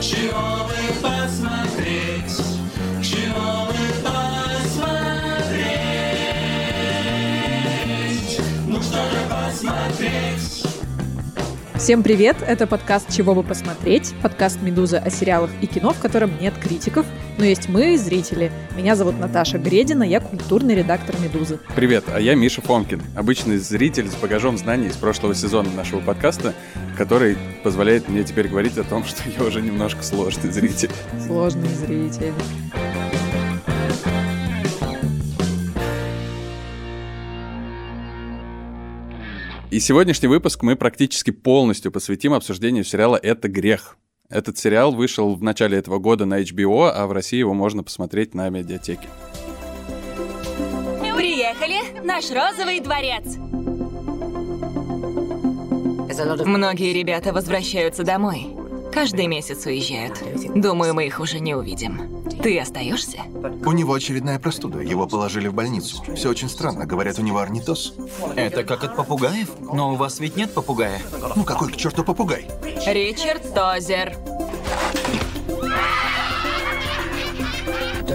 Чего бы Всем привет! Это подкаст «Чего бы посмотреть?» Подкаст «Медуза» о сериалах и кино, в котором нет критиков, но есть мы, зрители. Меня зовут Наташа Гредина, я культурный редактор «Медузы». Привет, а я Миша Фомкин, обычный зритель с багажом знаний из прошлого сезона нашего подкаста, который позволяет мне теперь говорить о том, что я уже немножко сложный зритель. Сложный зритель. И сегодняшний выпуск мы практически полностью посвятим обсуждению сериала «Это грех». Этот сериал вышел в начале этого года на HBO, а в России его можно посмотреть на медиатеке. Приехали! Наш розовый дворец! Многие ребята возвращаются домой. Каждый месяц уезжают. Думаю, мы их уже не увидим. Ты остаешься? У него очередная простуда. Его положили в больницу. Все очень странно. Говорят, у него орнитоз. Это как от попугаев? Но у вас ведь нет попугая. Ну какой к черту попугай? Ричард Тозер.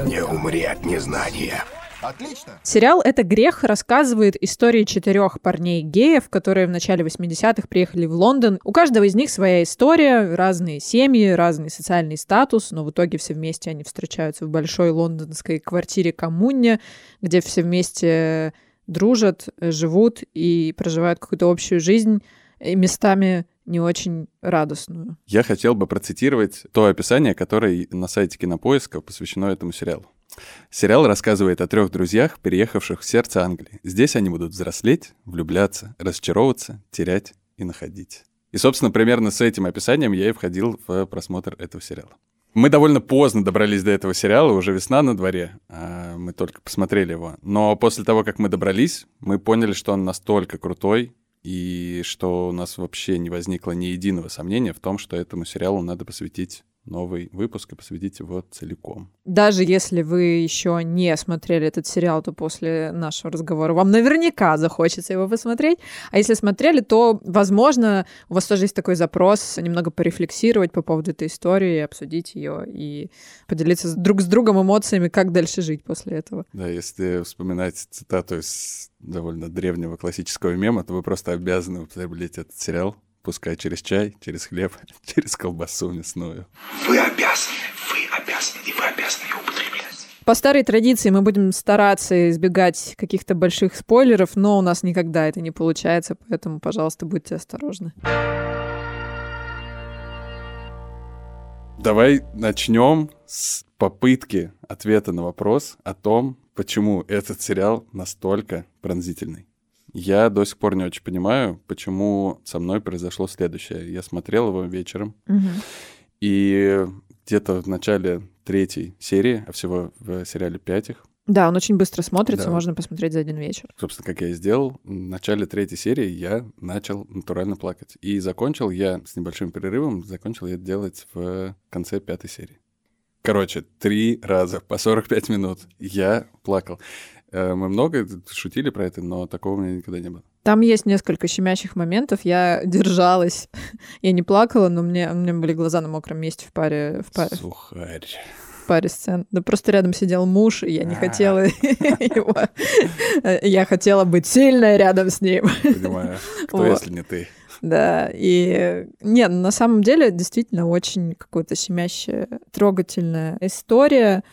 Не умри от незнания. Отлично. Сериал «Это грех» рассказывает истории четырех парней-геев, которые в начале 80-х приехали в Лондон. У каждого из них своя история, разные семьи, разный социальный статус, но в итоге все вместе они встречаются в большой лондонской квартире-коммуне, где все вместе дружат, живут и проживают какую-то общую жизнь, и местами не очень радостную. Я хотел бы процитировать то описание, которое на сайте Кинопоиска посвящено этому сериалу. Сериал рассказывает о трех друзьях, переехавших в сердце Англии. Здесь они будут взрослеть, влюбляться, разочаровываться, терять и находить. И, собственно, примерно с этим описанием я и входил в просмотр этого сериала. Мы довольно поздно добрались до этого сериала, уже весна на дворе, а мы только посмотрели его. Но после того, как мы добрались, мы поняли, что он настолько крутой, и что у нас вообще не возникло ни единого сомнения в том, что этому сериалу надо посвятить новый выпуск и посвятить его целиком. Даже если вы еще не смотрели этот сериал, то после нашего разговора вам наверняка захочется его посмотреть. А если смотрели, то, возможно, у вас тоже есть такой запрос немного порефлексировать по поводу этой истории, обсудить ее и поделиться друг с другом эмоциями, как дальше жить после этого. Да, если вспоминать цитату из довольно древнего классического мема, то вы просто обязаны употреблять этот сериал, пускай через чай, через хлеб, через колбасу мясную. Вы обязаны, вы обязаны, и вы обязаны ее употреблять. По старой традиции мы будем стараться избегать каких-то больших спойлеров, но у нас никогда это не получается, поэтому, пожалуйста, будьте осторожны. Давай начнем с попытки ответа на вопрос о том, почему этот сериал настолько пронзительный. Я до сих пор не очень понимаю, почему со мной произошло следующее. Я смотрел его вечером, и где-то в начале третьей серии, а всего в сериале пять их, Да, он очень быстро смотрится, Да. можно посмотреть за один вечер. собственно, как я и сделал, в начале третьей серии я начал натурально плакать. И закончил я с небольшим перерывом, закончил я это делать в конце пятой серии. Короче, три раза по 45 минут я плакал. Э, Мы много шутили про это, но такого у меня никогда не было. Там есть несколько щемящих моментов. Я держалась. Я не плакала, но мне, у меня были глаза на мокром месте в паре, в паре, Сухарь. в паре сцен. Да просто рядом сидел муж, и я не хотела его. Я хотела быть сильной рядом с ним. Понимаю. Кто, если не ты? Да, и нет, на самом деле действительно очень какая-то щемящая, трогательная история,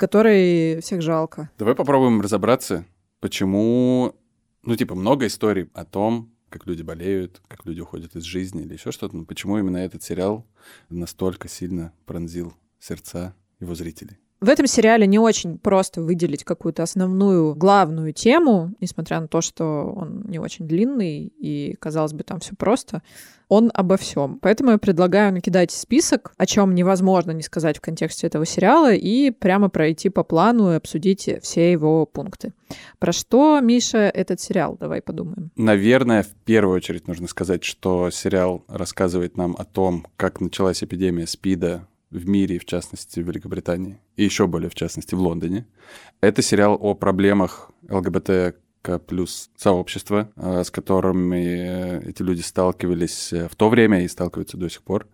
которой всех жалко. Давай попробуем разобраться, почему, ну, типа, много историй о том, как люди болеют, как люди уходят из жизни или еще что-то, но почему именно этот сериал настолько сильно пронзил сердца его зрителей. В этом сериале не очень просто выделить какую-то основную главную тему, несмотря на то, что он не очень длинный и, казалось бы, там все просто. Он обо всем. Поэтому я предлагаю накидать список, о чем невозможно не сказать в контексте этого сериала, и прямо пройти по плану и обсудить все его пункты. Про что, Миша, этот сериал? Давай подумаем. Наверное, в первую очередь нужно сказать, что сериал рассказывает нам о том, как началась эпидемия СПИДа в мире, в частности, в Великобритании, и еще более, в частности, в Лондоне. Это сериал о проблемах ЛГБТ плюс сообщество, э, с которыми эти люди сталкивались в то время и сталкиваются до сих пор.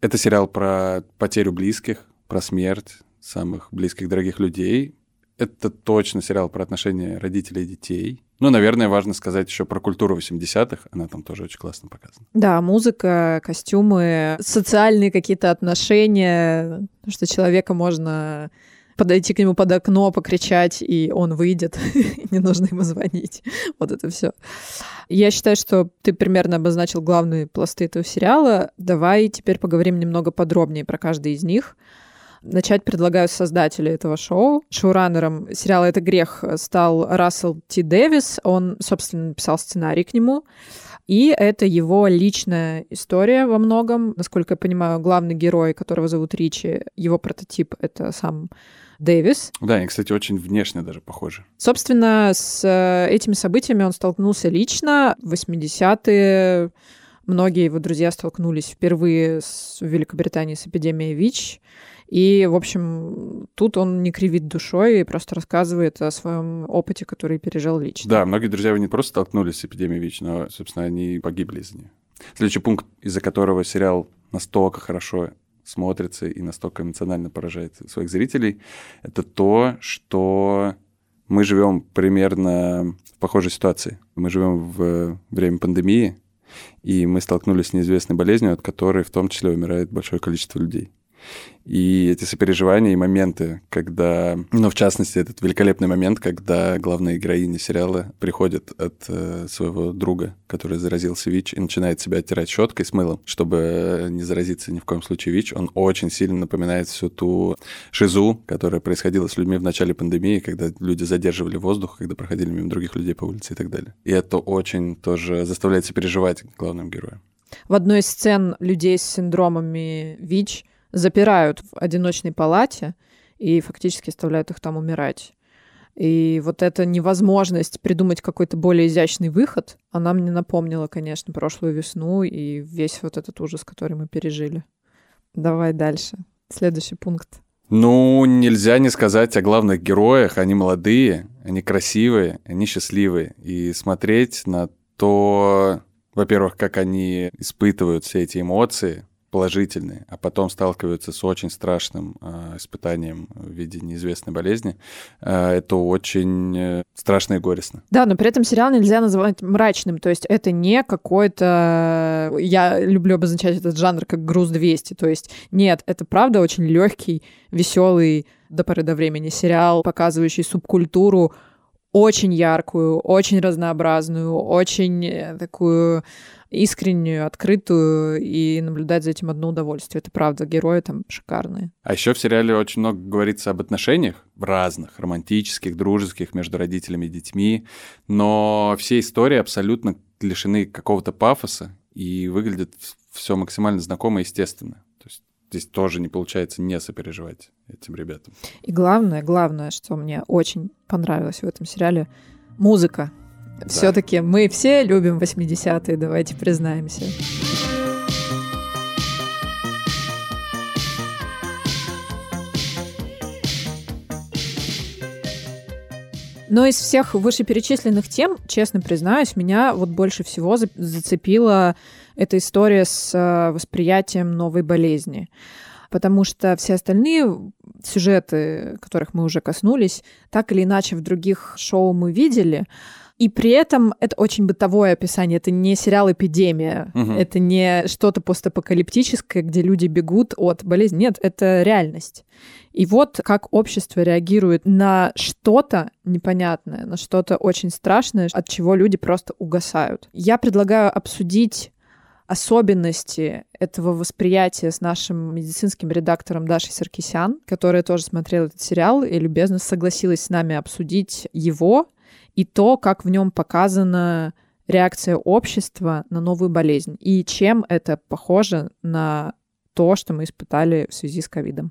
Это сериал про потерю близких, про смерть самых близких, дорогих людей. Это точно сериал про отношения родителей и детей. Ну, наверное, важно сказать еще про культуру 80-х. Она там тоже очень классно показана. Да, музыка, костюмы, социальные какие-то отношения, что человека можно подойти к нему под окно, покричать, и он выйдет, не нужно ему звонить. Вот это все. Я считаю, что ты примерно обозначил главные пласты этого сериала. Давай теперь поговорим немного подробнее про каждый из них. Начать предлагаю создателя этого шоу. Шоураннером сериала «Это грех» стал Рассел Т. Дэвис. Он, собственно, написал сценарий к нему. И это его личная история во многом. Насколько я понимаю, главный герой, которого зовут Ричи, его прототип — это сам Дэвис. Да, они, кстати, очень внешне даже похожи. Собственно, с э, этими событиями он столкнулся лично в 80-е. Многие его друзья столкнулись впервые с, в Великобритании с эпидемией ВИЧ. И, в общем, тут он не кривит душой и просто рассказывает о своем опыте, который пережил лично. Да, многие друзья его не просто столкнулись с эпидемией ВИЧ, но, собственно, они погибли из-за нее. Следующий пункт, из-за которого сериал настолько хорошо смотрится и настолько эмоционально поражает своих зрителей, это то, что мы живем примерно в похожей ситуации. Мы живем в время пандемии, и мы столкнулись с неизвестной болезнью, от которой в том числе умирает большое количество людей. И эти сопереживания и моменты, когда, ну, в частности, этот великолепный момент, когда главная героиня сериала приходит от э, своего друга, который заразился ВИЧ, и начинает себя оттирать щеткой с мылом, чтобы не заразиться ни в коем случае ВИЧ, он очень сильно напоминает всю ту шизу, которая происходила с людьми в начале пандемии, когда люди задерживали воздух, когда проходили мимо других людей по улице и так далее. И это очень тоже заставляет сопереживать главным героям. В одной из сцен людей с синдромами ВИЧ запирают в одиночной палате и фактически оставляют их там умирать. И вот эта невозможность придумать какой-то более изящный выход, она мне напомнила, конечно, прошлую весну и весь вот этот ужас, который мы пережили. Давай дальше. Следующий пункт. Ну, нельзя не сказать о главных героях. Они молодые, они красивые, они счастливые. И смотреть на то, во-первых, как они испытывают все эти эмоции, положительные, а потом сталкиваются с очень страшным э, испытанием в виде неизвестной болезни, э, это очень э, страшно и горестно. Да, но при этом сериал нельзя называть мрачным, то есть это не какой-то... Я люблю обозначать этот жанр как груз 200, то есть нет, это правда очень легкий, веселый до поры до времени сериал, показывающий субкультуру очень яркую, очень разнообразную, очень э, такую искреннюю, открытую, и наблюдать за этим одно удовольствие. Это правда, герои там шикарные. А еще в сериале очень много говорится об отношениях разных, романтических, дружеских, между родителями и детьми, но все истории абсолютно лишены какого-то пафоса и выглядят все максимально знакомо и естественно здесь тоже не получается не сопереживать этим ребятам. И главное, главное, что мне очень понравилось в этом сериале, музыка. Да. Все-таки мы все любим 80-е, давайте признаемся. Но из всех вышеперечисленных тем, честно признаюсь, меня вот больше всего зацепила эта история с э, восприятием новой болезни. Потому что все остальные сюжеты, которых мы уже коснулись, так или иначе в других шоу мы видели, и при этом это очень бытовое описание. Это не сериал «Эпидемия». Угу. Это не что-то постапокалиптическое, где люди бегут от болезни. Нет, это реальность. И вот как общество реагирует на что-то непонятное, на что-то очень страшное, от чего люди просто угасают. Я предлагаю обсудить особенности этого восприятия с нашим медицинским редактором Дашей Саркисян, которая тоже смотрела этот сериал и любезно согласилась с нами обсудить его и то, как в нем показана реакция общества на новую болезнь и чем это похоже на то, что мы испытали в связи с ковидом.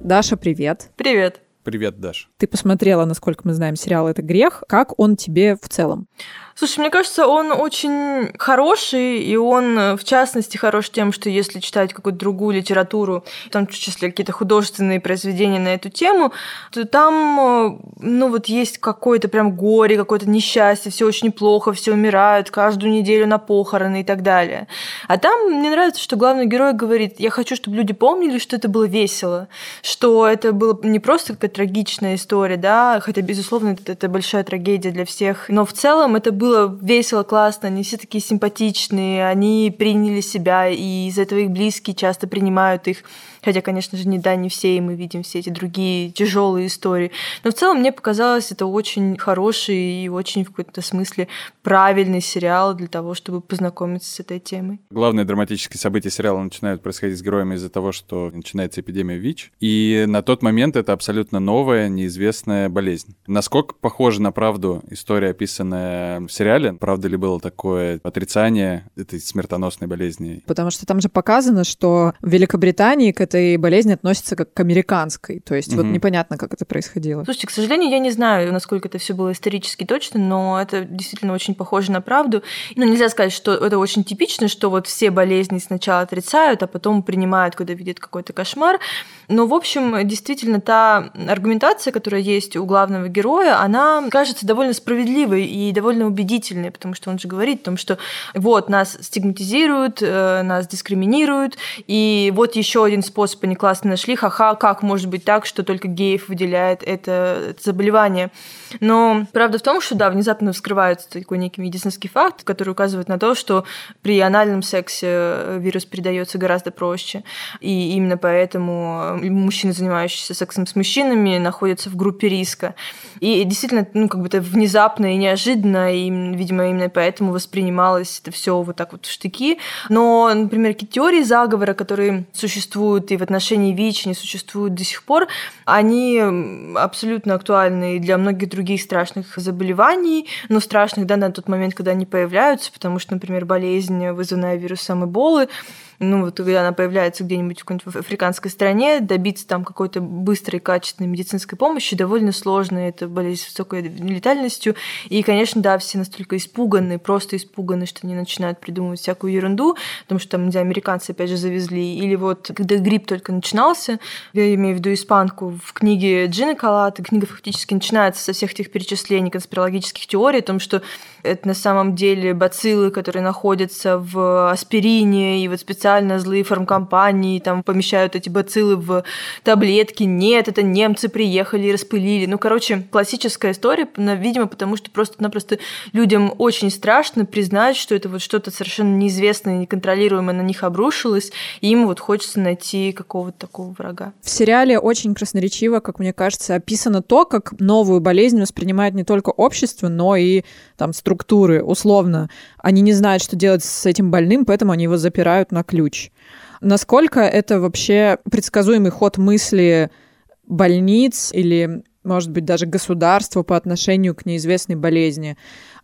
Даша, привет. Привет. Привет, Даша. Ты посмотрела, насколько мы знаем, сериал «Это грех». Как он тебе в целом? Слушай, мне кажется, он очень хороший, и он, э, в частности, хорош тем, что если читать какую-то другую литературу, в том числе какие-то художественные произведения на эту тему, то там, э, ну вот есть какое-то прям горе, какое-то несчастье, все очень плохо, все умирают каждую неделю на похороны и так далее. А там мне нравится, что главный герой говорит, я хочу, чтобы люди помнили, что это было весело, что это было не просто какая-то трагичная история, да, хотя, безусловно, это, это большая трагедия для всех, но в целом это было весело, классно, они все такие симпатичные, они приняли себя, и из этого их близкие часто принимают их. Хотя, конечно же, не да, не все, и мы видим все эти другие тяжелые истории. Но в целом мне показалось это очень хороший и очень в каком-то смысле правильный сериал для того, чтобы познакомиться с этой темой. Главные драматические события сериала начинают происходить с героями из-за того, что начинается эпидемия ВИЧ. И на тот момент это абсолютно новая, неизвестная болезнь. Насколько похожа на правду история, описанная в сериале? Правда ли было такое отрицание этой смертоносной болезни? Потому что там же показано, что в Великобритании к этой болезни относятся как к американской. То есть вот Мгм. непонятно, как это происходило. Слушайте, к сожалению, я не знаю, насколько это все было исторически точно, но это действительно очень похоже на правду. Ну, нельзя сказать, что это очень типично, что вот все болезни сначала отрицают, а потом принимают, когда видят какой-то кошмар. Но, в общем, действительно, та аргументация, которая есть у главного героя, она кажется довольно справедливой и довольно убедительной, потому что он же говорит о том, что вот нас стигматизируют, э, нас дискриминируют, и вот еще один способ они классно нашли, ха-ха, как может быть так, что только геев выделяет это, это заболевание. Но правда в том, что да, внезапно вскрывается такой некий медицинский факт, который указывает на то, что при анальном сексе э, вирус передается гораздо проще. И именно поэтому э, мужчины, занимающиеся сексом с мужчинами, находятся в группе риска. И действительно, ну, как бы это внезапно и неожиданно, и, видимо, именно поэтому воспринималось это все вот так вот в штыки. Но, например, какие теории заговора, которые существуют и в отношении ВИЧ, они существуют до сих пор, они абсолютно актуальны и для многих других страшных заболеваний, но страшных, да, на тот момент, когда они появляются, потому что, например, болезнь, вызванная вирусом Эболы, ну, вот когда она появляется где-нибудь в какой-нибудь африканской стране, добиться там какой-то быстрой, качественной медицинской помощи довольно сложно. Это болезнь с высокой летальностью. И, конечно, да, все настолько испуганы, просто испуганы, что они начинают придумывать всякую ерунду, потому что там, знаю, американцы опять же завезли. Или вот, когда грипп только начинался, я имею в виду испанку, в книге Джины Калаты, книга фактически начинается со всех этих перечислений конспирологических теорий о том, что это на самом деле бациллы, которые находятся в аспирине, и вот специально злые фармкомпании там помещают эти бациллы в таблетки. Нет, это немцы приехали и распылили. Ну, короче, классическая история, видимо, потому что просто-напросто людям очень страшно признать, что это вот что-то совершенно неизвестное, неконтролируемое на них обрушилось, и им вот хочется найти какого-то такого врага. В сериале очень красноречиво, как мне кажется, описано то, как новую болезнь воспринимает не только общество, но и там структуры. Условно, они не знают, что делать с этим больным, поэтому они его запирают на ключ. Насколько это вообще предсказуемый ход мысли больниц или, может быть, даже государства по отношению к неизвестной болезни?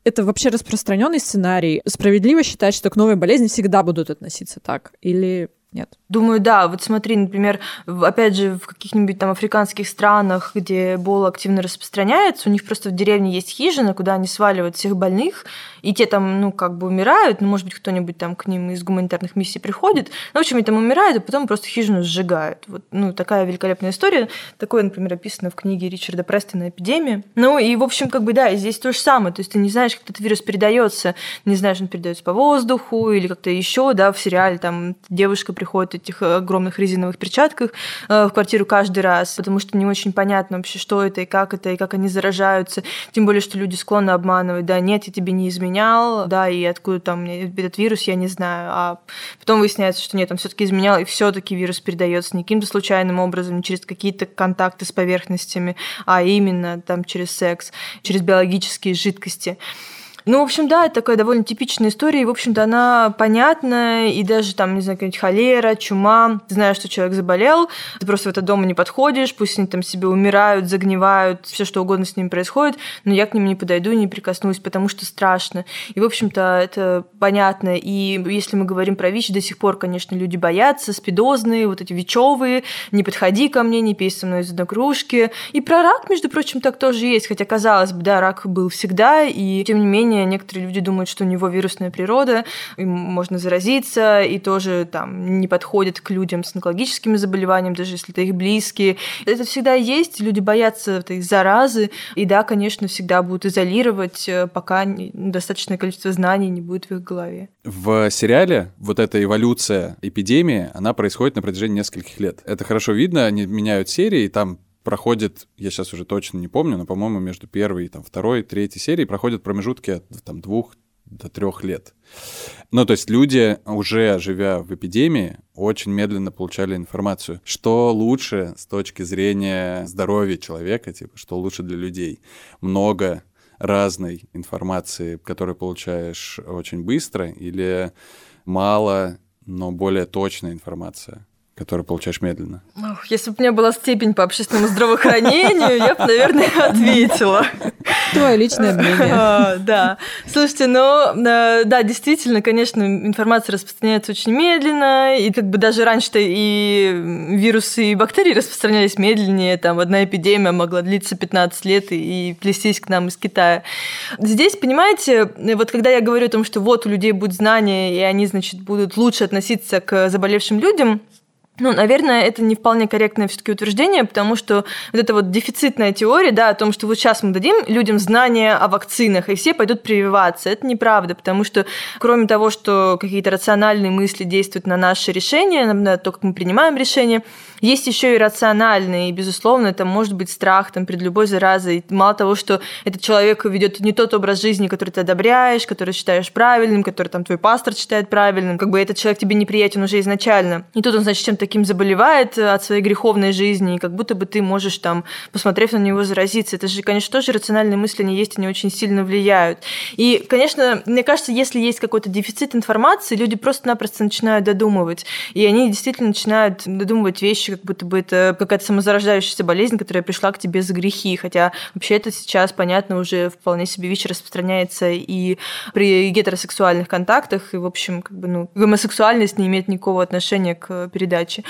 Это вообще распространенный сценарий. Справедливо считать, что к новой болезни всегда будут относиться так? Или нет? Думаю, да. Вот смотри, например, опять же, в каких-нибудь там африканских странах, где Эбола активно распространяется, у них просто в деревне есть хижина, куда они сваливают всех больных, и те там, ну, как бы умирают, ну, может быть, кто-нибудь там к ним из гуманитарных миссий приходит. Ну, в общем, они там умирают, а потом просто хижину сжигают. Вот, ну, такая великолепная история. Такое, например, описано в книге Ричарда Престона «Эпидемия». Ну, и, в общем, как бы, да, здесь то же самое. То есть ты не знаешь, как этот вирус передается, не знаешь, он передается по воздуху или как-то еще, да, в сериале там девушка приходит в этих огромных резиновых перчатках э, в квартиру каждый раз, потому что не очень понятно вообще, что это и как это, и как они заражаются. Тем более, что люди склонны обманывать. Да, нет, я тебе не изменял, да, и откуда там этот вирус, я не знаю. А потом выясняется, что нет, он все-таки изменял, и все-таки вирус передается не каким-то случайным образом, не через какие-то контакты с поверхностями, а именно там через секс, через биологические жидкости. Ну, в общем, да, это такая довольно типичная история, и, в общем-то, она понятная, и даже там, не знаю, какая-нибудь холера, чума, ты знаешь, что человек заболел, ты просто в это дома не подходишь, пусть они там себе умирают, загнивают, все что угодно с ними происходит, но я к ним не подойду, не прикоснусь, потому что страшно. И, в общем-то, это понятно. И если мы говорим про ВИЧ, до сих пор, конечно, люди боятся, спидозные, вот эти ВИЧевые, не подходи ко мне, не пей со мной из одной кружки. И про рак, между прочим, так тоже есть, хотя, казалось бы, да, рак был всегда, и, тем не менее, заболевание. Некоторые люди думают, что у него вирусная природа, им можно заразиться, и тоже там не подходит к людям с онкологическими заболеваниями, даже если это их близкие. Это всегда есть, люди боятся этой заразы, и да, конечно, всегда будут изолировать, э, пока достаточное количество знаний не будет в их голове. В сериале вот эта эволюция эпидемии, она происходит на протяжении нескольких лет. Это хорошо видно, они меняют серии, и там проходит, я сейчас уже точно не помню, но, по-моему, между первой там, второй, третьей серией проходят промежутки от там, двух до трех лет. Ну, то есть люди, уже живя в эпидемии, очень медленно получали информацию, что лучше с точки зрения здоровья человека, типа, что лучше для людей. Много разной информации, которую получаешь очень быстро, или мало, но более точная информация которую получаешь медленно? Ох, если бы у меня была степень по общественному здравоохранению, я бы, наверное, ответила. Твое личное мнение. А, да. Слушайте, ну, э, да, действительно, конечно, информация распространяется очень медленно, и как бы даже раньше-то и вирусы, и бактерии распространялись медленнее, там одна эпидемия могла длиться 15 лет и плестись к нам из Китая. Здесь, понимаете, вот когда я говорю о том, что вот у людей будут знания, и они, значит, будут лучше относиться к заболевшим людям, ну, наверное, это не вполне корректное все-таки утверждение, потому что вот эта вот дефицитная теория, да, о том, что вот сейчас мы дадим людям знания о вакцинах, и все пойдут прививаться, это неправда, потому что кроме того, что какие-то рациональные мысли действуют на наши решения, на то, как мы принимаем решения, есть еще и рациональные, и, безусловно, это может быть страх там, перед любой заразой. Мало того, что этот человек ведет не тот образ жизни, который ты одобряешь, который считаешь правильным, который там твой пастор считает правильным, как бы этот человек тебе неприятен уже изначально. И тут он, значит, чем-то таким заболевает от своей греховной жизни, и как будто бы ты можешь там, посмотрев на него, заразиться. Это же, конечно, тоже рациональные мысли, они есть, они очень сильно влияют. И, конечно, мне кажется, если есть какой-то дефицит информации, люди просто-напросто начинают додумывать. И они действительно начинают додумывать вещи, как будто бы это какая-то самозарождающаяся болезнь, которая пришла к тебе за грехи. Хотя вообще это сейчас, понятно, уже вполне себе ВИЧ распространяется и при гетеросексуальных контактах. И, в общем, как бы, ну, гомосексуальность не имеет никакого отношения к передаче вещи.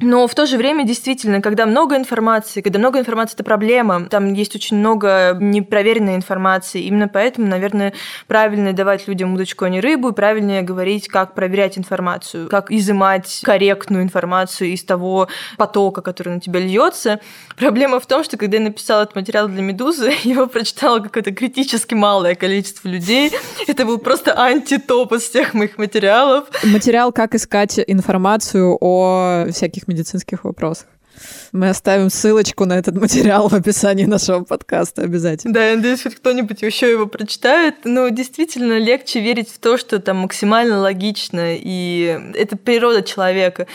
Но в то же время, действительно, когда много информации, когда много информации – это проблема, там есть очень много непроверенной информации. Именно поэтому, наверное, правильно давать людям удочку, а не рыбу, и правильнее говорить, как проверять информацию, как изымать корректную информацию из того потока, который на тебя льется. Проблема в том, что когда я написала этот материал для «Медузы», его прочитало какое-то критически малое количество людей. Это был просто антитоп из всех моих материалов. Материал «Как искать информацию о всяких медицинских вопросах. Мы оставим ссылочку на этот материал в описании нашего подкаста обязательно. Да, я надеюсь, хоть кто-нибудь еще его прочитает. Но действительно легче верить в то, что там максимально логично, и это природа человека.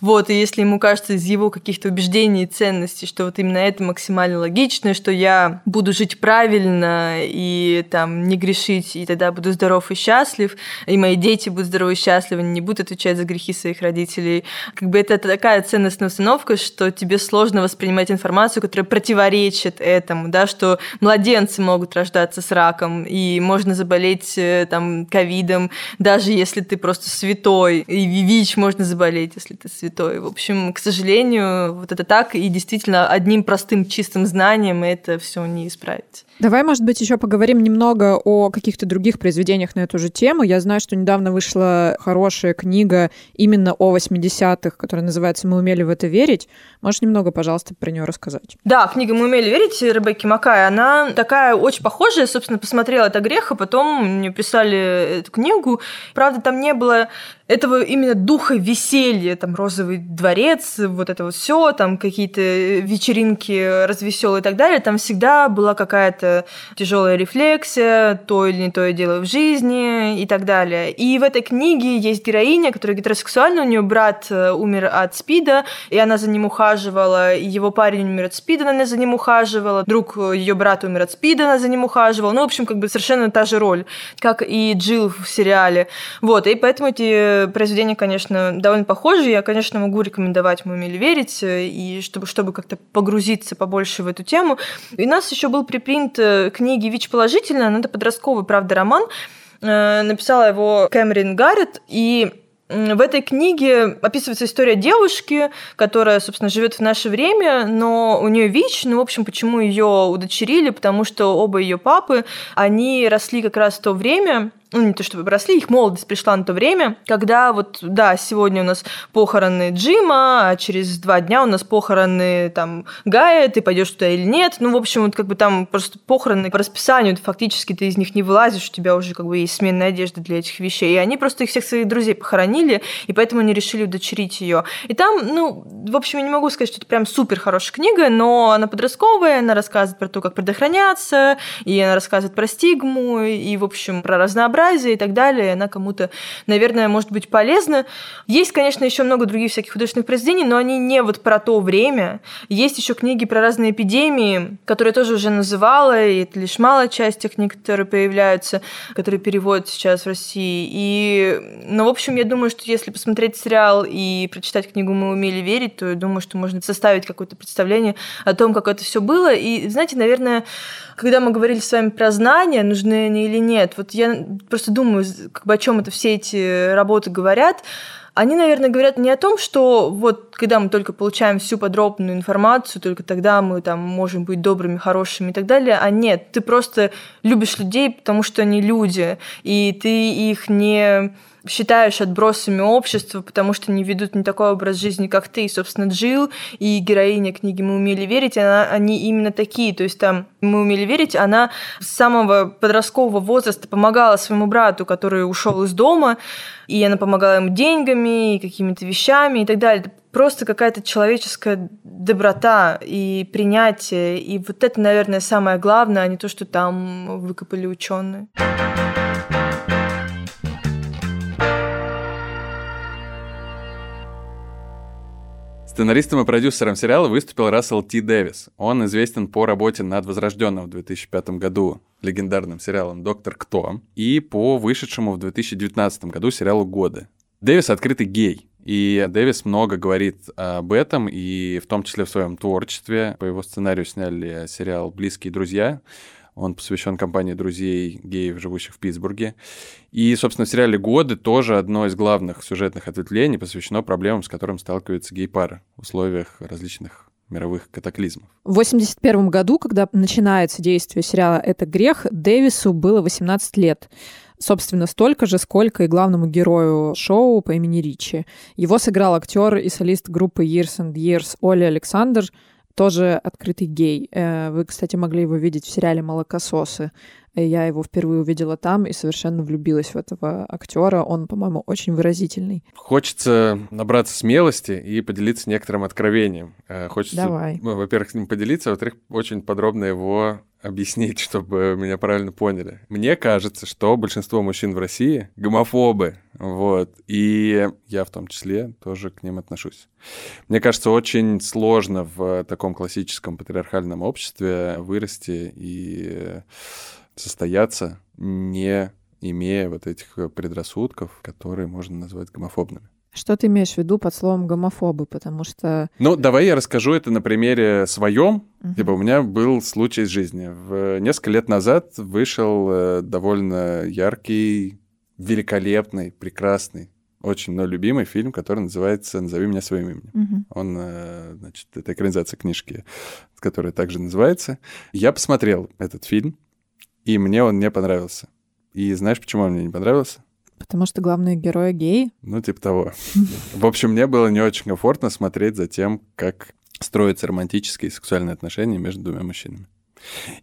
Вот, и если ему кажется из его каких-то убеждений и ценностей, что вот именно это максимально логично, что я буду жить правильно и там не грешить, и тогда буду здоров и счастлив, и мои дети будут здоровы и счастливы, не будут отвечать за грехи своих родителей. Как бы это такая ценностная установка, что тебе сложно воспринимать информацию, которая противоречит этому, да, что младенцы могут рождаться с раком, и можно заболеть э, там ковидом, даже если ты просто святой, и ВИЧ можно заболеть, если ты святой. В общем, к сожалению, вот это так, и действительно одним простым чистым знанием это все не исправить. Давай, может быть, еще поговорим немного о каких-то других произведениях на эту же тему. Я знаю, что недавно вышла хорошая книга именно о 80-х, которая называется «Мы умели в это верить». Можешь немного, пожалуйста, про нее рассказать? Да, книга «Мы умели верить» Ребекки Макай, она такая очень похожая. Собственно, посмотрела это грех, а потом мне писали эту книгу. Правда, там не было этого именно духа веселья, там розовый дворец, вот это вот все, там какие-то вечеринки развеселые и так далее, там всегда была какая-то тяжелая рефлексия, то или не то я делаю в жизни и так далее. И в этой книге есть героиня, которая гетеросексуальна, у нее брат э, умер от СПИДа, и она за ним ухаживала, его парень умер от СПИДа, она за ним ухаживала, друг э, ее брата умер от СПИДа, она за ним ухаживала. Ну, в общем, как бы совершенно та же роль, как и Джилл в сериале. Вот, и поэтому эти произведения, конечно, довольно похожи. Я, конечно, могу рекомендовать «Мы умели верить», э, и чтобы, чтобы как-то погрузиться побольше в эту тему. И у нас еще был припринт э, книги «ВИЧ положительно», но это подростковый, правда, роман. Написала его Кэмерин Гаррет, и в этой книге описывается история девушки, которая, собственно, живет в наше время, но у нее ВИЧ, ну, в общем, почему ее удочерили, потому что оба ее папы, они росли как раз в то время, ну, не то чтобы росли, их молодость пришла на то время, когда вот, да, сегодня у нас похороны Джима, а через два дня у нас похороны там Гая, ты пойдешь туда или нет. Ну, в общем, вот как бы там просто похороны по расписанию, фактически ты из них не вылазишь, у тебя уже как бы есть сменная одежда для этих вещей. И они просто их всех своих друзей похоронили, и поэтому они решили удочерить ее. И там, ну, в общем, я не могу сказать, что это прям супер хорошая книга, но она подростковая, она рассказывает про то, как предохраняться, и она рассказывает про стигму, и, в общем, про разнообразие разнообразие и так далее. Она кому-то, наверное, может быть полезна. Есть, конечно, еще много других всяких художественных произведений, но они не вот про то время. Есть еще книги про разные эпидемии, которые я тоже уже называла, и это лишь малая часть тех книг, которые появляются, которые переводят сейчас в России. И, ну, в общем, я думаю, что если посмотреть сериал и прочитать книгу «Мы умели верить», то я думаю, что можно составить какое-то представление о том, как это все было. И, знаете, наверное, когда мы говорили с вами про знания, нужны они или нет, вот я просто думаю, как бы о чем это все эти работы говорят. Они, наверное, говорят не о том, что вот когда мы только получаем всю подробную информацию, только тогда мы там можем быть добрыми, хорошими и так далее, а нет, ты просто любишь людей, потому что они люди, и ты их не считаешь отбросами общества, потому что они ведут не такой образ жизни, как ты. Собственно, Джилл и героиня книги «Мы умели верить», она, они именно такие. То есть там «Мы умели верить», она с самого подросткового возраста помогала своему брату, который ушел из дома, и она помогала ему деньгами, и какими-то вещами и так далее. Просто какая-то человеческая доброта и принятие. И вот это, наверное, самое главное, а не то, что там выкопали ученые. Сценаристом и продюсером сериала выступил Рассел Т. Дэвис. Он известен по работе над возрожденным в 2005 году легендарным сериалом «Доктор Кто» и по вышедшему в 2019 году сериалу «Годы». Дэвис открытый гей, и Дэвис много говорит об этом, и в том числе в своем творчестве. По его сценарию сняли сериал «Близкие друзья», он посвящен компании друзей геев, живущих в Питтсбурге. И, собственно, в сериале «Годы» тоже одно из главных сюжетных ответвлений посвящено проблемам, с которыми сталкиваются гей-пары в условиях различных мировых катаклизмов. В 81 году, когда начинается действие сериала «Это грех», Дэвису было 18 лет. Собственно, столько же, сколько и главному герою шоу по имени Ричи. Его сыграл актер и солист группы Years and Years Оли Александр, тоже открытый гей. Э, вы, кстати, могли его видеть в сериале «Молокососы». Э, я его впервые увидела там и совершенно влюбилась в этого актера. Он, по-моему, очень выразительный. Хочется набраться смелости и поделиться некоторым откровением. Э, хочется, Давай. ну, во-первых, с ним поделиться, а во-вторых, очень подробно его объяснить, чтобы меня правильно поняли. Мне кажется, что большинство мужчин в России гомофобы, вот, и я в том числе тоже к ним отношусь. Мне кажется, очень сложно в таком классическом патриархальном обществе вырасти и состояться, не имея вот этих предрассудков, которые можно назвать гомофобными. Что ты имеешь в виду под словом гомофобы? Потому что... Ну, давай я расскажу это на примере своем. Мгм. Типа, у меня был случай из жизни. В... Несколько лет назад вышел э, довольно яркий, великолепный, прекрасный, очень мной любимый фильм, который называется «Назови меня своим именем». Мгм. Он, э, значит, это экранизация книжки, которая также называется. Я посмотрел этот фильм, и мне он не понравился. И знаешь, почему он мне не понравился? Потому что главные герои геи. Ну, типа того. В общем, мне было не очень комфортно смотреть за тем, как строятся романтические и сексуальные отношения между двумя мужчинами.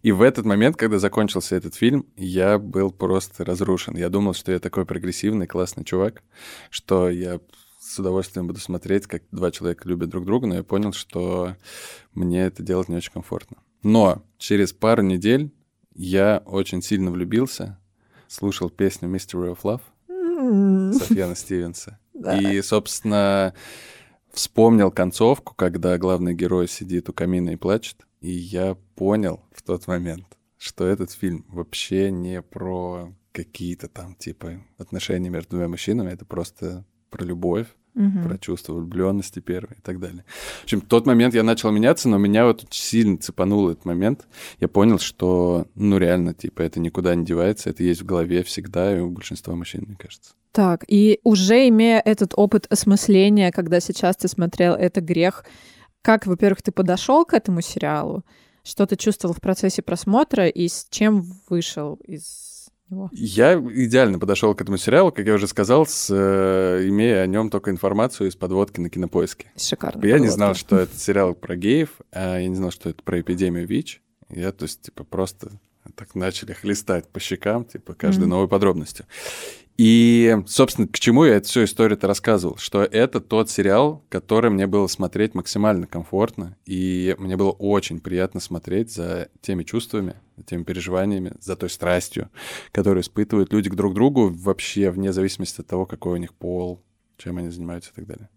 И в этот момент, когда закончился этот фильм, я был просто разрушен. Я думал, что я такой прогрессивный, классный чувак, что я с удовольствием буду смотреть, как два человека любят друг друга, но я понял, что мне это делать не очень комфортно. Но через пару недель я очень сильно влюбился, слушал песню Mystery of Love Софьяна Стивенса. И, собственно, вспомнил концовку, когда главный герой сидит у камина и плачет. И я понял в тот момент, что этот фильм вообще не про какие-то там, типа, отношения между двумя мужчинами, это просто про любовь. Мгм. про чувство влюбленности первой и так далее. В общем, в тот момент я начал меняться, но меня вот очень сильно цепанул этот момент. Я понял, что, ну, реально, типа, это никуда не девается, это есть в голове всегда, и у большинства мужчин, мне кажется. Так, и уже имея этот опыт осмысления, когда сейчас ты смотрел «Это грех», как, во-первых, ты подошел к этому сериалу, что ты чувствовал в процессе просмотра и с чем вышел из него? Я идеально подошел к этому сериалу, как я уже сказал, с, э, имея о нем только информацию из подводки на кинопоиске. Шикарно. Я не знал, что это сериал про геев, а я не знал, что это про эпидемию ВИЧ. Я, то есть, типа, просто так начали хлестать по щекам, типа, каждой Мгм. новой подробностью. И, собственно, к чему я эту всю историю-то рассказывал? Что это тот сериал, который мне было смотреть максимально комфортно, и мне было очень приятно смотреть за теми чувствами, за теми переживаниями, за той страстью, которую испытывают люди к друг другу вообще вне зависимости от того, какой у них пол, чем они занимаются и так далее.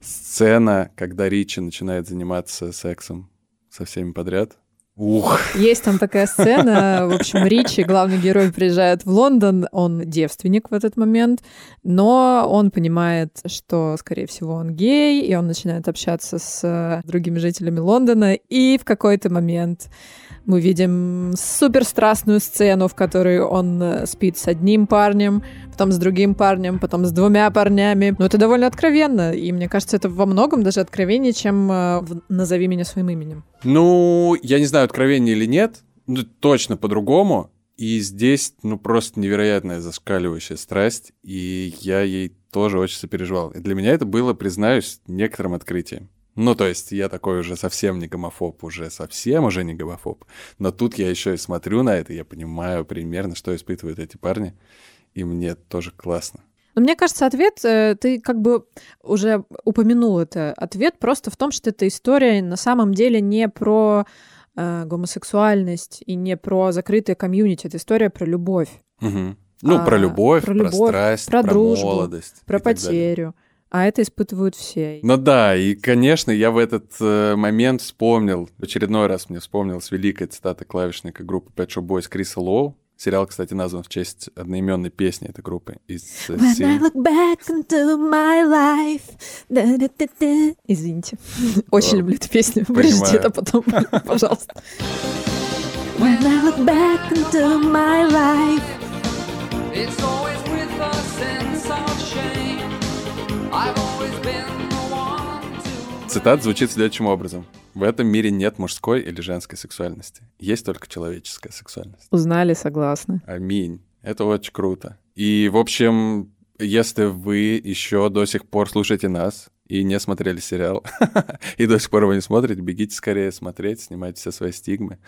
Сцена, когда Ричи начинает заниматься сексом со всеми подряд. Ух, Есть там такая сцена, в общем, Ричи, главный герой, приезжает в Лондон, он девственник в этот момент, но он понимает, что, скорее всего, он гей, и он начинает общаться с э, другими жителями Лондона, и в какой-то момент мы видим суперстрастную сцену, в которой он э, спит с одним парнем, потом с другим парнем, потом с двумя парнями. Но это довольно откровенно, и мне кажется, это во многом даже откровеннее, чем э, в «Назови меня своим именем». Ну, я не знаю, откровение или нет, но точно по-другому. И здесь, ну, просто невероятная зашкаливающая страсть, и я ей тоже очень сопереживал. И для меня это было, признаюсь, некоторым открытием. Ну, то есть я такой уже совсем не гомофоб, уже совсем уже не гомофоб. Но тут я еще и смотрю на это, я понимаю примерно, что испытывают эти парни, и мне тоже классно. Но мне кажется, ответ, э, ты как бы уже упомянул это, ответ просто в том, что эта история на самом деле не про э, гомосексуальность и не про закрытое комьюнити, это история про любовь, Мгм. Ну, А, про любовь, про про, любовь, страсть, про про, дружбу, молодость. про потерю. А это испытывают все. Ну да, и, конечно, я в этот э, момент вспомнил, в очередной раз мне вспомнилась великая цитата клавишника группы Pet Shop Boys Криса Лоу. Сериал, кстати, назван в честь одноименной песни этой группы из э, серии. look back into my life. Извините. Очень люблю эту песню. Вырежите это потом, пожалуйста. When I look back into my life. It's always Цитат звучит следующим образом. В этом мире нет мужской или женской сексуальности. Есть только человеческая сексуальность. Узнали, согласны. Аминь. Это очень круто. И, в общем, если вы еще до сих пор слушаете нас и не смотрели сериал, и до сих пор его не смотрите, бегите скорее смотреть, снимайте все свои стигмы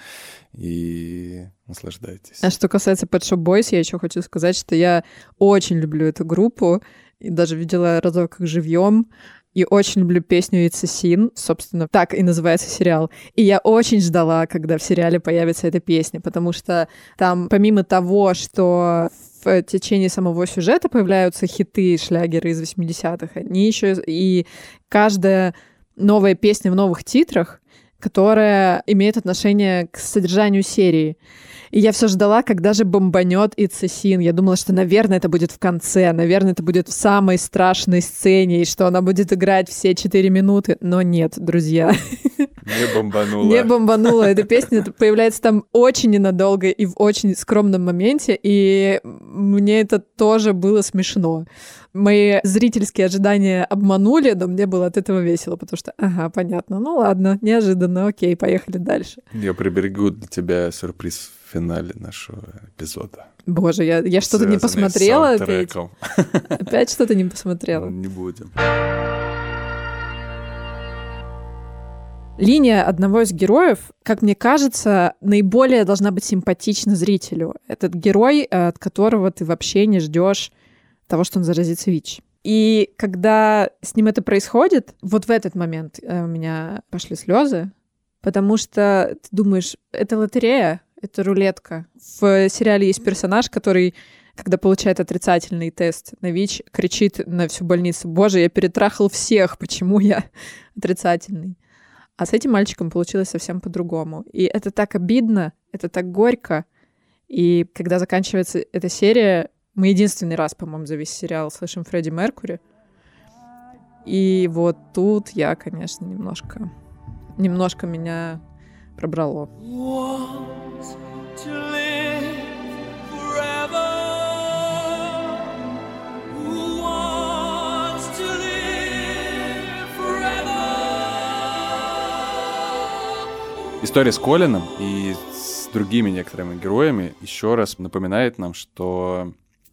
и наслаждайтесь. А что касается Pet Shop Boys, я еще хочу сказать, что я очень люблю эту группу, и даже видела разок их живьем. И очень люблю песню It's a Sin, собственно, так и называется сериал. И я очень ждала, когда в сериале появится эта песня, потому что там, помимо того, что в течение самого сюжета появляются хиты, шлягеры из 80-х, они еще и каждая новая песня в новых титрах, которая имеет отношение к содержанию серии. И я все ждала, когда же бомбанет Sin. Я думала, что, наверное, это будет в конце, наверное, это будет в самой страшной сцене, и что она будет играть все четыре минуты. Но нет, друзья, Не бомбануло. не бомбанула. Эта песня появляется там очень ненадолго и в очень скромном моменте, и мне это тоже было смешно. Мои зрительские ожидания обманули, но мне было от этого весело, потому что, ага, понятно, ну ладно, неожиданно, окей, поехали дальше. Я приберегу для тебя сюрприз в финале нашего эпизода. Боже, я, я что-то не посмотрела опять. Опять что-то не посмотрела. Не будем. Линия одного из героев, как мне кажется, наиболее должна быть симпатична зрителю. Этот герой, э, от которого ты вообще не ждешь того, что он заразится ВИЧ. И когда с ним это происходит, вот в этот момент э, у меня пошли слезы, потому что ты думаешь, это лотерея, это рулетка. В сериале есть персонаж, который когда получает отрицательный тест на ВИЧ, кричит на всю больницу, «Боже, я перетрахал всех, почему я отрицательный?» А с этим мальчиком получилось совсем по-другому. И это так обидно, это так горько. И когда заканчивается эта серия, мы единственный раз, по-моему, за весь сериал слышим Фредди Меркури. И вот тут я, конечно, немножко, немножко меня пробрало. История с Колином и с другими некоторыми героями еще раз напоминает нам, что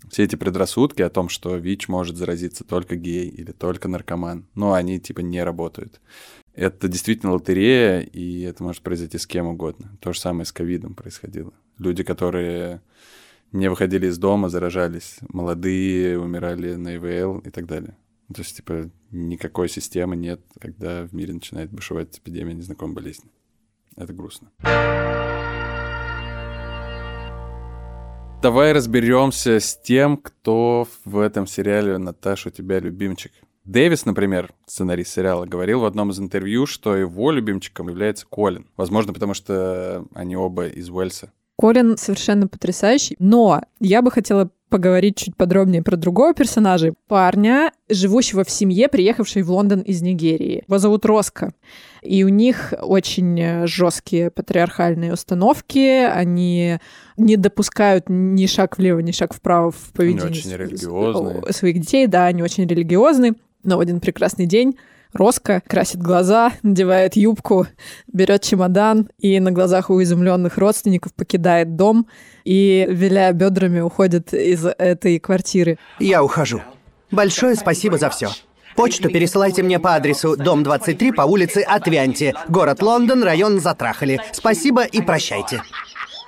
все эти предрассудки о том, что ВИЧ может заразиться только гей или только наркоман, ну, они типа не работают. Это действительно лотерея, и это может произойти с кем угодно. То же самое с ковидом происходило. Люди, которые не выходили из дома, заражались. Молодые умирали на ИВЛ и так далее. То есть, типа, никакой системы нет, когда в мире начинает бушевать эпидемия незнакомой болезни. Это грустно. Давай разберемся с тем, кто в этом сериале Наташа у тебя любимчик. Дэвис, например, сценарист сериала, говорил в одном из интервью, что его любимчиком является Колин. Возможно, потому что они оба из Уэльса. Колин совершенно потрясающий, но я бы хотела поговорить чуть подробнее про другого персонажа. Парня, живущего в семье, приехавшей в Лондон из Нигерии. Его зовут Роско. И у них очень жесткие патриархальные установки. Они не допускают ни шаг влево, ни шаг вправо в поведении очень религиозные. своих детей. Да, они очень религиозны. Но в один прекрасный день Роско красит глаза, надевает юбку, берет чемодан и на глазах у изумленных родственников покидает дом и, виляя бедрами, уходит из этой квартиры. Я ухожу. Большое спасибо за все. Почту пересылайте мне по адресу дом 23 по улице Отвяньте, город Лондон, район Затрахали. Спасибо и прощайте.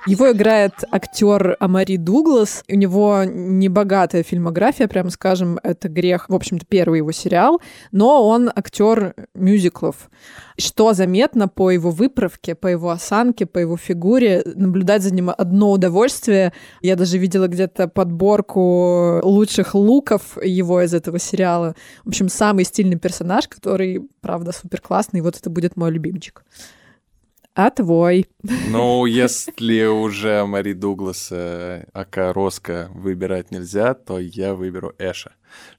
Его играет актер Амари Дуглас. У него небогатая фильмография, прямо скажем, это грех, в общем-то, первый его сериал, но он актер мюзиклов. Что заметно по его выправке, по его осанке, по его фигуре, наблюдать за ним одно удовольствие. Я даже видела где-то подборку лучших луков его из этого сериала. В общем, самый стильный персонаж, который, правда, супер классный. Вот это будет мой любимчик. А твой? Ну, если уже Мари Дуглас, э, ака Роско выбирать нельзя, то я выберу Эша.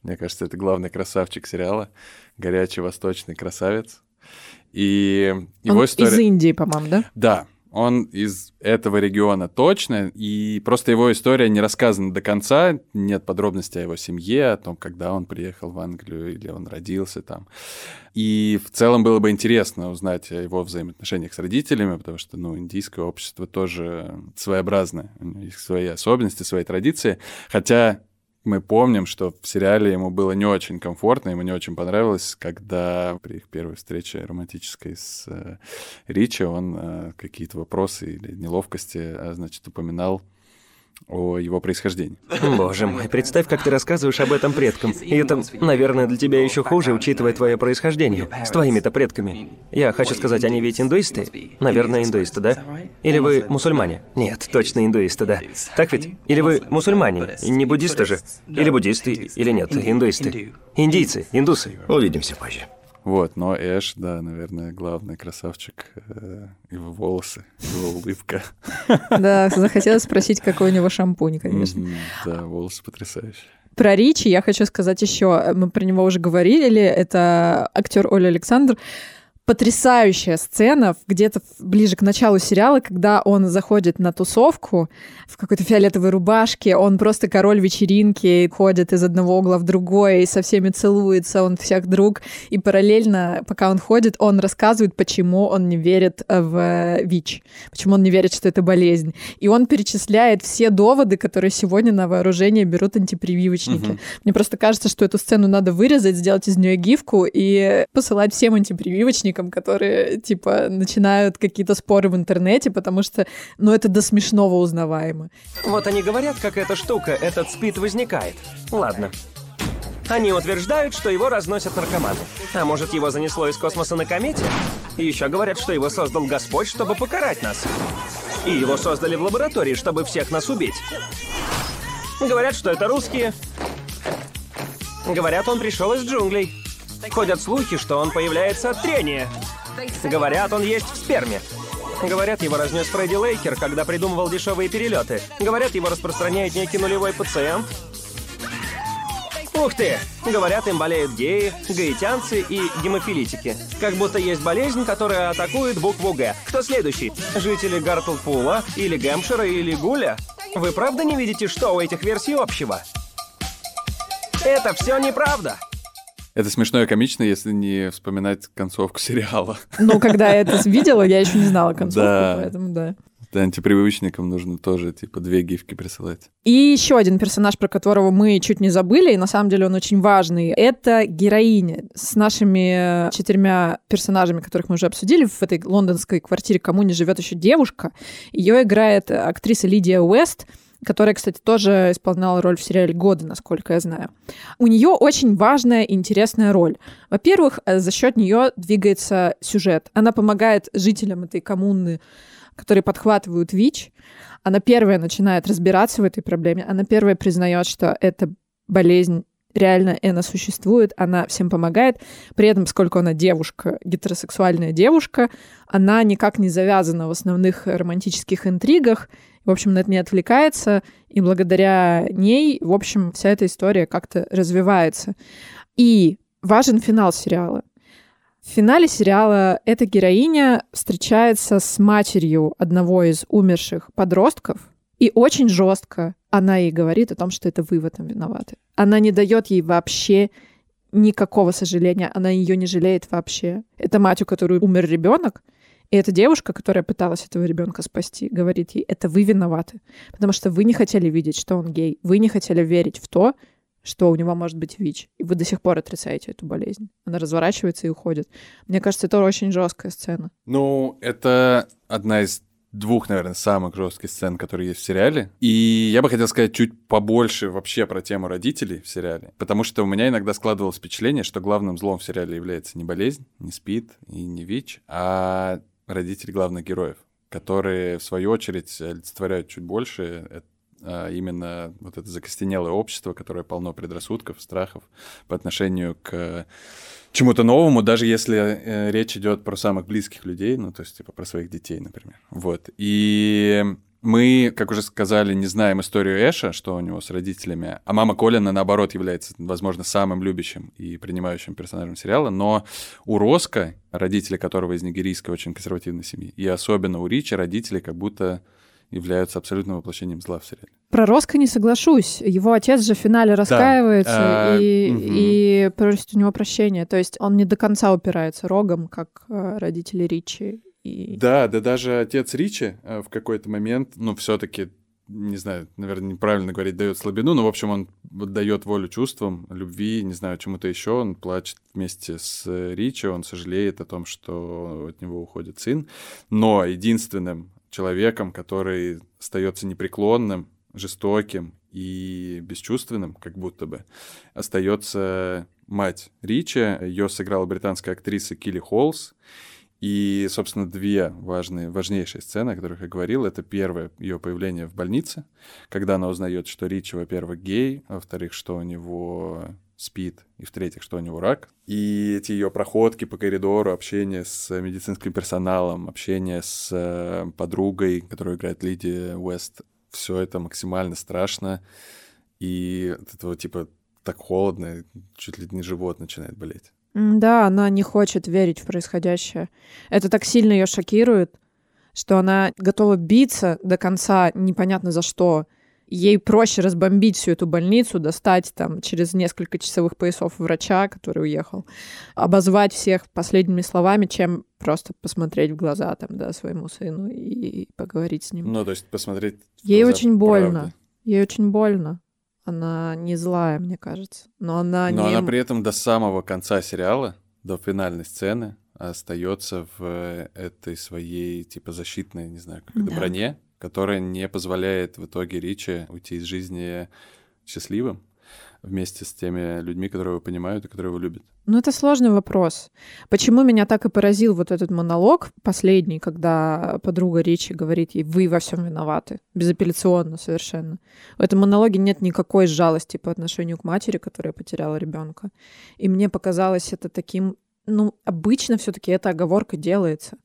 Мне кажется, это главный красавчик сериала. Горячий восточный красавец. И его Он история... из Индии, по-моему, да? Да, он из этого региона точно, и просто его история не рассказана до конца, нет подробностей о его семье, о том, когда он приехал в Англию или он родился там. И в целом было бы интересно узнать о его взаимоотношениях с родителями, потому что, ну, индийское общество тоже своеобразное, у них свои особенности, свои традиции, хотя мы помним, что в сериале ему было не очень комфортно, ему не очень понравилось, когда при их первой встрече романтической с э, Ричи он э, какие-то вопросы или неловкости, а, значит, упоминал о его происхождении. Боже мой, представь, как ты рассказываешь об этом предкам. И это, наверное, для тебя еще хуже, учитывая твое происхождение. С твоими-то предками. Я хочу сказать, они ведь индуисты? Наверное, индуисты, да? Или вы мусульмане? Нет, точно индуисты, да. Так ведь? Или вы мусульмане? Не буддисты же? Или буддисты, или нет, индуисты? Индийцы, индусы. Увидимся позже. Вот, но Эш, да, наверное, главный красавчик. э, Его волосы, его улыбка. Да, захотелось спросить, какой у него шампунь, конечно. Да, волосы потрясающие. Про Ричи я хочу сказать еще, мы про него уже говорили, это актер Оля Александр. Потрясающая сцена где-то ближе к началу сериала, когда он заходит на тусовку в какой-то фиолетовой рубашке, он просто король вечеринки, ходит из одного угла в другой, и со всеми целуется, он всех друг, и параллельно, пока он ходит, он рассказывает, почему он не верит э, в ВИЧ, почему он не верит, что это болезнь. И он перечисляет все доводы, которые сегодня на вооружение берут антипрививочники. Мгм. Мне просто кажется, что эту сцену надо вырезать, сделать из нее гифку и посылать всем антипрививочникам, которые, типа, начинают какие-то споры в интернете, потому что, ну, это до смешного узнаваемо. Вот они говорят, как эта штука, этот спид возникает. Ладно. Они утверждают, что его разносят наркоманы. А может, его занесло из космоса на комете? И еще говорят, что его создал Господь, чтобы покарать нас. И его создали в лаборатории, чтобы всех нас убить. Говорят, что это русские. Говорят, он пришел из джунглей. Ходят слухи, что он появляется от трения. Говорят, он есть в сперме. Говорят, его разнес Фредди Лейкер, когда придумывал дешевые перелеты. Говорят, его распространяет некий нулевой пациент. Ух ты! Говорят, им болеют геи, гаитянцы и гемофилитики. Как будто есть болезнь, которая атакует букву «Г». Кто следующий? Жители Гартлпула, или Гэмпшира, или Гуля? Вы правда не видите, что у этих версий общего? Это все неправда! Это смешно и комично, если не вспоминать концовку сериала. Ну, когда я это видела, я еще не знала концовку, Да. поэтому да. Да, антипривычникам нужно тоже, типа, две гифки присылать. И еще один персонаж, про которого мы чуть не забыли, и на самом деле он очень важный, это героиня с нашими четырьмя персонажами, которых мы уже обсудили. В этой лондонской квартире коммуне живет еще девушка. Ее играет актриса Лидия Уэст, которая, кстати, тоже исполняла роль в сериале «Годы», насколько я знаю. У нее очень важная и интересная роль. Во-первых, э, за счет нее двигается сюжет. Она помогает жителям этой коммуны которые подхватывают ВИЧ. Она первая начинает разбираться в этой проблеме. Она первая признает, что эта болезнь реально она существует, она всем помогает. При этом, сколько она девушка, гетеросексуальная девушка, она никак не завязана в основных романтических интригах. В общем, на это не отвлекается, и благодаря ней, в общем, вся эта история как-то развивается. И важен финал сериала. В финале сериала эта героиня встречается с матерью одного из умерших подростков, и очень жестко она ей говорит о том, что это вы в этом виноваты. Она не дает ей вообще никакого сожаления, она ее не жалеет вообще. Это мать, у которой умер ребенок, и эта девушка, которая пыталась этого ребенка спасти, говорит ей, это вы виноваты, потому что вы не хотели видеть, что он гей, вы не хотели верить в то, что у него может быть ВИЧ, и вы до сих пор отрицаете эту болезнь. Она разворачивается и уходит. Мне кажется, это очень жесткая сцена. Ну, это одна из двух, наверное, самых жестких сцен, которые есть в сериале. И я бы хотел сказать чуть побольше вообще про тему родителей в сериале. Потому что у меня иногда складывалось впечатление, что главным злом в сериале является не болезнь, не СПИД и не ВИЧ, а родители главных героев, которые, в свою очередь, олицетворяют чуть больше э, а, именно вот это закостенелое общество, которое полно предрассудков, страхов по отношению к чему-то новому, даже если э, речь идет про самых близких людей, ну, то есть, типа, про своих детей, например. Вот. И мы, как уже сказали, не знаем историю Эша, что у него с родителями, а мама Колина, наоборот, является, возможно, самым любящим и принимающим персонажем сериала, но у Роска, родители которого из нигерийской очень консервативной семьи, и особенно у Ричи родители как будто являются абсолютным воплощением зла в сериале. Про Роско не соглашусь. Его отец же в финале раскаивается А, и, мгм. и просит у него прощения. То есть он не до конца упирается рогом, как э, родители Ричи. И... Да, да даже отец Ричи э, в какой-то момент, ну, все-таки, не знаю, наверное, неправильно говорить, дает слабину, но, в общем, он дает волю чувствам, любви, не знаю, чему-то еще. Он плачет вместе с э, Ричи, он сожалеет о том, что от него уходит сын. Но единственным человеком, который остается непреклонным, жестоким и бесчувственным, как будто бы, остается мать Ричи. Ее сыграла британская актриса Килли Холлс. И, собственно, две важные, важнейшие сцены, о которых я говорил. Это первое ее появление в больнице, когда она узнает, что Ричи, во-первых, гей, во-вторых, что у него спит, и в-третьих, что у него рак. И эти ее проходки по коридору, общение с медицинским персоналом, общение с э, подругой, которую играет Лидия Уэст, все это максимально страшно. И от этого типа так холодно, чуть ли не живот начинает болеть. Да, она не хочет верить в происходящее. Это так сильно ее шокирует, что она готова биться до конца, непонятно за что. Ей проще разбомбить всю эту больницу, достать там через несколько часовых поясов врача, который уехал, обозвать всех последними словами, чем просто посмотреть в глаза там, да, своему сыну и поговорить с ним. Ну, то есть посмотреть... Ей очень больно. правды. Ей очень больно. Она не злая, мне кажется. Но она Но не... она при этом до самого конца сериала, до финальной сцены, остается в этой своей, типа, защитной, не знаю, как это, Да. броне, которая не позволяет в итоге Ричи уйти из жизни счастливым вместе с теми людьми, которые его понимают и которые его любят. Ну, это сложный вопрос. Почему меня так и поразил вот этот монолог последний, когда подруга Ричи говорит ей, вы во всем виноваты, безапелляционно совершенно. В этом монологе нет никакой жалости по отношению к матери, которая потеряла ребенка. И мне показалось это таким, ну, обычно все-таки эта оговорка делается.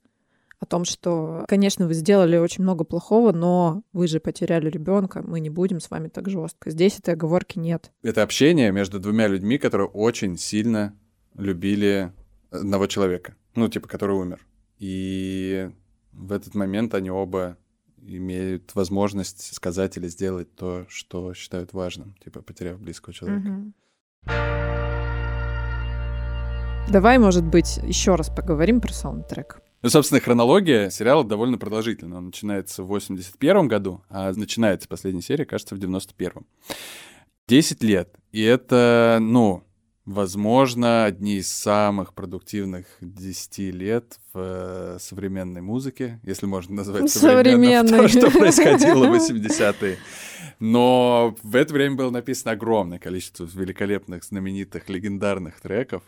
О том, что, конечно, вы сделали очень много плохого, но вы же потеряли ребенка, мы не будем с вами так жестко. Здесь этой оговорки нет. Это общение между двумя людьми, которые очень сильно любили одного человека, ну, типа, который умер. И в этот момент они оба имеют возможность сказать или сделать то, что считают важным, типа, потеряв близкого человека. Давай, может быть, еще раз поговорим про саундтрек. Ну, собственно, хронология сериала довольно продолжительная. Он начинается в 81 году, а начинается последняя серия, кажется, в 91-м. 10 лет. И это, ну, возможно, одни из самых продуктивных 10 лет в э, современной музыке, если можно назвать современным то, что происходило в 80-е. Но в это время было написано огромное количество великолепных, знаменитых, легендарных треков.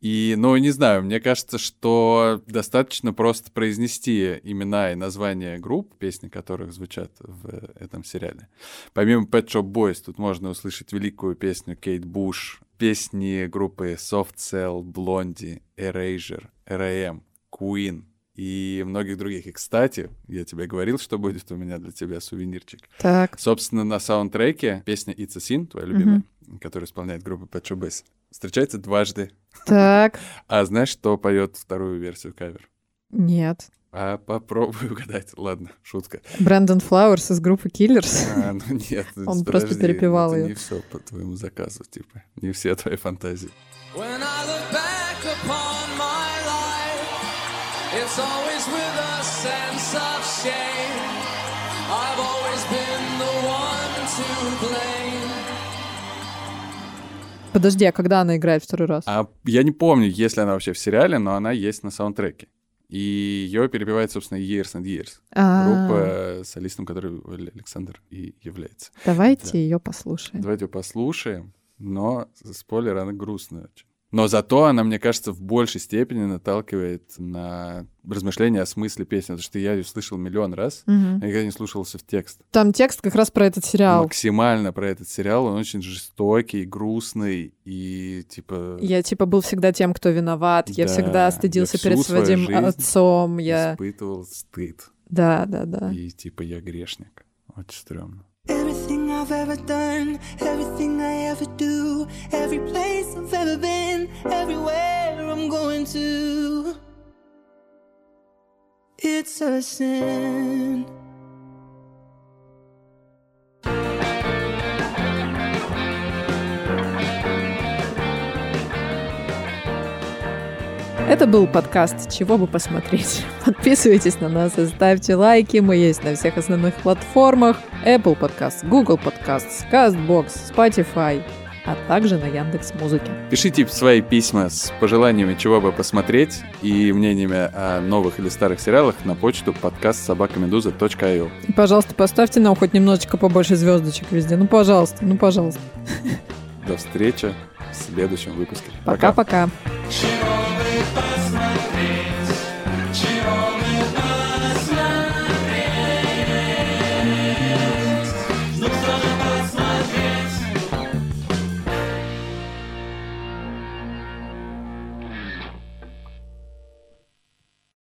И, ну, не знаю, мне кажется, что достаточно просто произнести имена и названия групп, песни которых звучат в этом сериале. Помимо Pet Shop Boys, тут можно услышать великую песню Кейт Буш, песни группы Soft Cell, Blondie, Erasure, R.A.M., Queen и многих других. И, кстати, я тебе говорил, что будет у меня для тебя сувенирчик. Так. Собственно, на саундтреке песня It's a Sin, твоя любимая, которую исполняет группа Pet Shop Boys, встречается дважды. Так. А знаешь, кто поет вторую версию кавер? Нет. А попробуй угадать. Ладно, шутка. Брэндон Флауэрс из группы Killers. А, ну нет, Он подожди, просто перепевал это её. не все по твоему заказу, типа. Не все твои фантазии. When I look back upon my life, it's always with a sense of shame. I've always been the one to blame. Подожди, а когда она играет второй раз? А я не помню, есть ли она вообще в сериале, но она есть на саундтреке. И ее перепевает, собственно, Years and Years. А, Группа, солистом которой Александр и является. Давайте Да. ее послушаем. Давайте ее послушаем, но спойлер, она грустная очень. Но зато она, мне кажется, в большей степени наталкивает на размышления о смысле песни, потому что я ее слышал миллион раз, Мгм. я никогда не слушался в текст. Там текст как раз про этот сериал. Максимально про этот сериал, он очень жестокий, грустный и типа Я типа был всегда тем, кто виноват. Я Да, всегда я стыдился всю перед своим отцом. Я... испытывал стыд. Да, да, да. И типа я грешник. Очень стрёмно. Everything I've ever done, everything I ever do, every place I've ever been, everywhere I'm going to. It's a sin. Это был подкаст «Чего бы посмотреть». Подписывайтесь на нас и ставьте лайки. Мы есть на всех основных платформах. Apple Podcast, Google Podcasts, CastBox, Spotify, а также на Яндекс Музыке. Пишите свои письма с пожеланиями, чего бы посмотреть, и мнениями о новых или старых сериалах на почту подкаст собакамедуза.io. И, пожалуйста, поставьте нам хоть немножечко побольше звездочек везде. Ну, пожалуйста, ну, пожалуйста. До встречи в следующем выпуске. Пока-пока. Бы посмотреть?